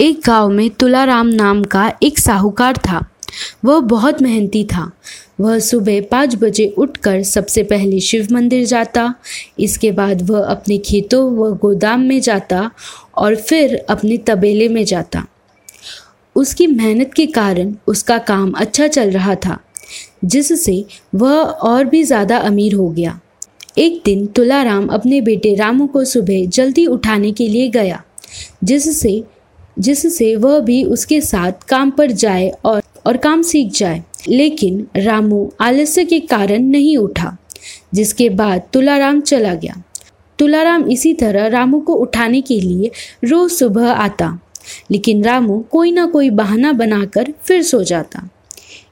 एक गाँव में तुलाराम नाम का एक साहूकार था। वह बहुत मेहनती था। वह सुबह पाँच बजे उठकर सबसे पहले शिव मंदिर जाता, इसके बाद वह अपने खेतों व गोदाम में जाता और फिर अपने तबेले में जाता। उसकी मेहनत के कारण उसका काम अच्छा चल रहा था, जिससे वह और भी ज़्यादा अमीर हो गया। एक दिन तुलाराम अपने बेटे रामू को सुबह जल्दी उठाने के लिए गया, जिससे जिससे वह भी उसके साथ काम पर जाए और और काम सीख जाए। लेकिन रामू आलस्य के कारण नहीं उठा, जिसके बाद तुलाराम चला गया। तुलाराम इसी तरह रामू को उठाने के लिए रोज सुबह आता, लेकिन रामू कोई ना कोई बहाना बनाकर फिर सो जाता।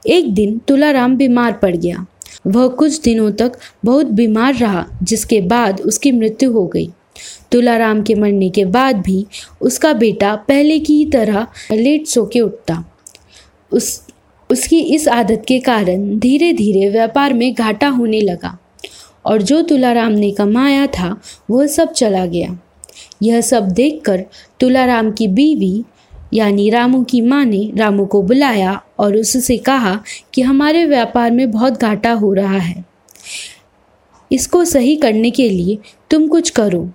एक दिन तुलाराम बीमार पड़ गया। वह कुछ दिनों तक बहुत बीमार रहा, जिसके बाद उसकी मृत्यु हो गई। तुलाराम के मरने के बाद भी उसका बेटा पहले की तरह लेट सो के उठता। उस, उसकी इस आदत के कारण धीरे धीरे व्यापार में घाटा होने लगा और जो तुलाराम ने कमाया था, वह सब चला गया। यह सब देखकर तुलाराम की बीवी, यानी रामू की माँ ने रामू को बुलाया और उससे कहा कि हमारे व्यापार में बहुत घाटा हो रहा है। इसको सही करने के लिए तुम कुछ करो।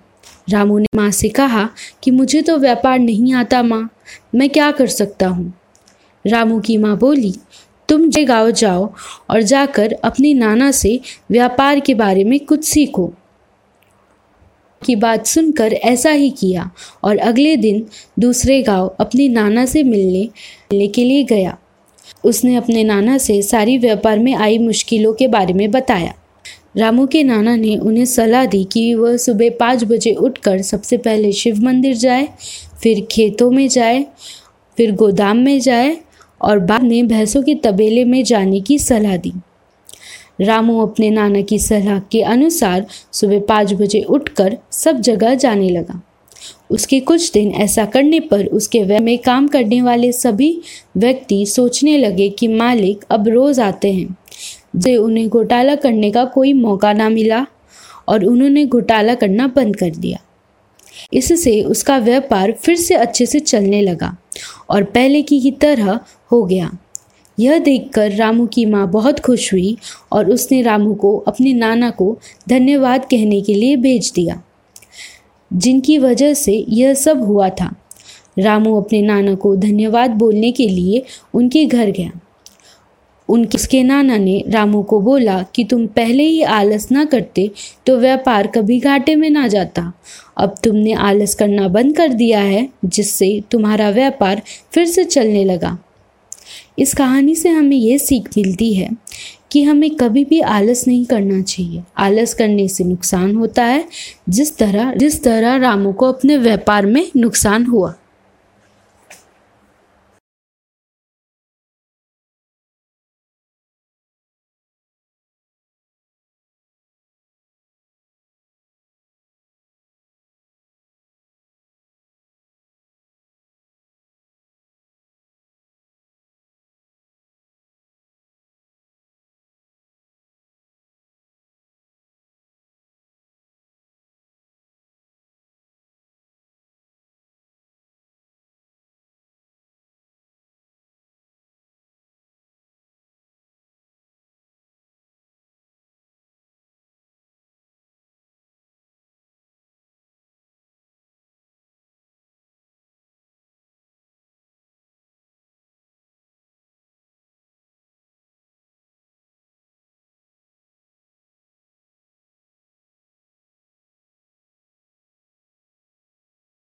रामू ने माँ से कहा कि मुझे तो व्यापार नहीं आता माँ, मैं क्या कर सकता हूँ? रामू की माँ बोली, तुम जे गाँव जाओ और जाकर अपने नाना से व्यापार के बारे में कुछ सीखो। की बात सुनकर ऐसा ही किया और अगले दिन दूसरे गाँव अपने नाना से मिलने मिलने के लिए गया। उसने अपने नाना से सारी व्यापार में आई मुश्किलों के बारे में बताया। रामू के नाना ने उन्हें सलाह दी कि वह सुबह पाँच बजे उठकर सबसे पहले शिव मंदिर जाए, फिर खेतों में जाए, फिर गोदाम में जाए और बाद में भैंसों के तबेले में जाने की सलाह दी। रामू अपने नाना की सलाह के अनुसार सुबह पाँच बजे उठकर सब जगह जाने लगा। उसके कुछ दिन ऐसा करने पर उसके वह में काम करने वाले सभी व्यक्ति सोचने लगे कि मालिक अब रोज़ आते हैं। जे उन्हें घोटाला करने का कोई मौका ना मिला और उन्होंने घोटाला करना बंद कर दिया। इससे उसका व्यापार फिर से अच्छे से चलने लगा और पहले की ही तरह हो गया। यह देखकर रामू की माँ बहुत खुश हुई और उसने रामू को, अपने नाना को धन्यवाद कहने के लिए भेज दिया। जिनकी वजह से यह सब हुआ था। रामू अपने नाना को धन्यवाद बोलने के लिए उनके घर गया। उनके उसके नाना ने रामू को बोला कि तुम पहले ही आलस ना करते तो व्यापार कभी घाटे में ना जाता। अब तुमने आलस करना बंद कर दिया है, जिससे तुम्हारा व्यापार फिर से चलने लगा। इस कहानी से हमें यह सीख मिलती है कि हमें कभी भी आलस नहीं करना चाहिए। आलस करने से नुकसान होता है, जिस तरह जिस तरह रामू को अपने व्यापार में नुकसान हुआ।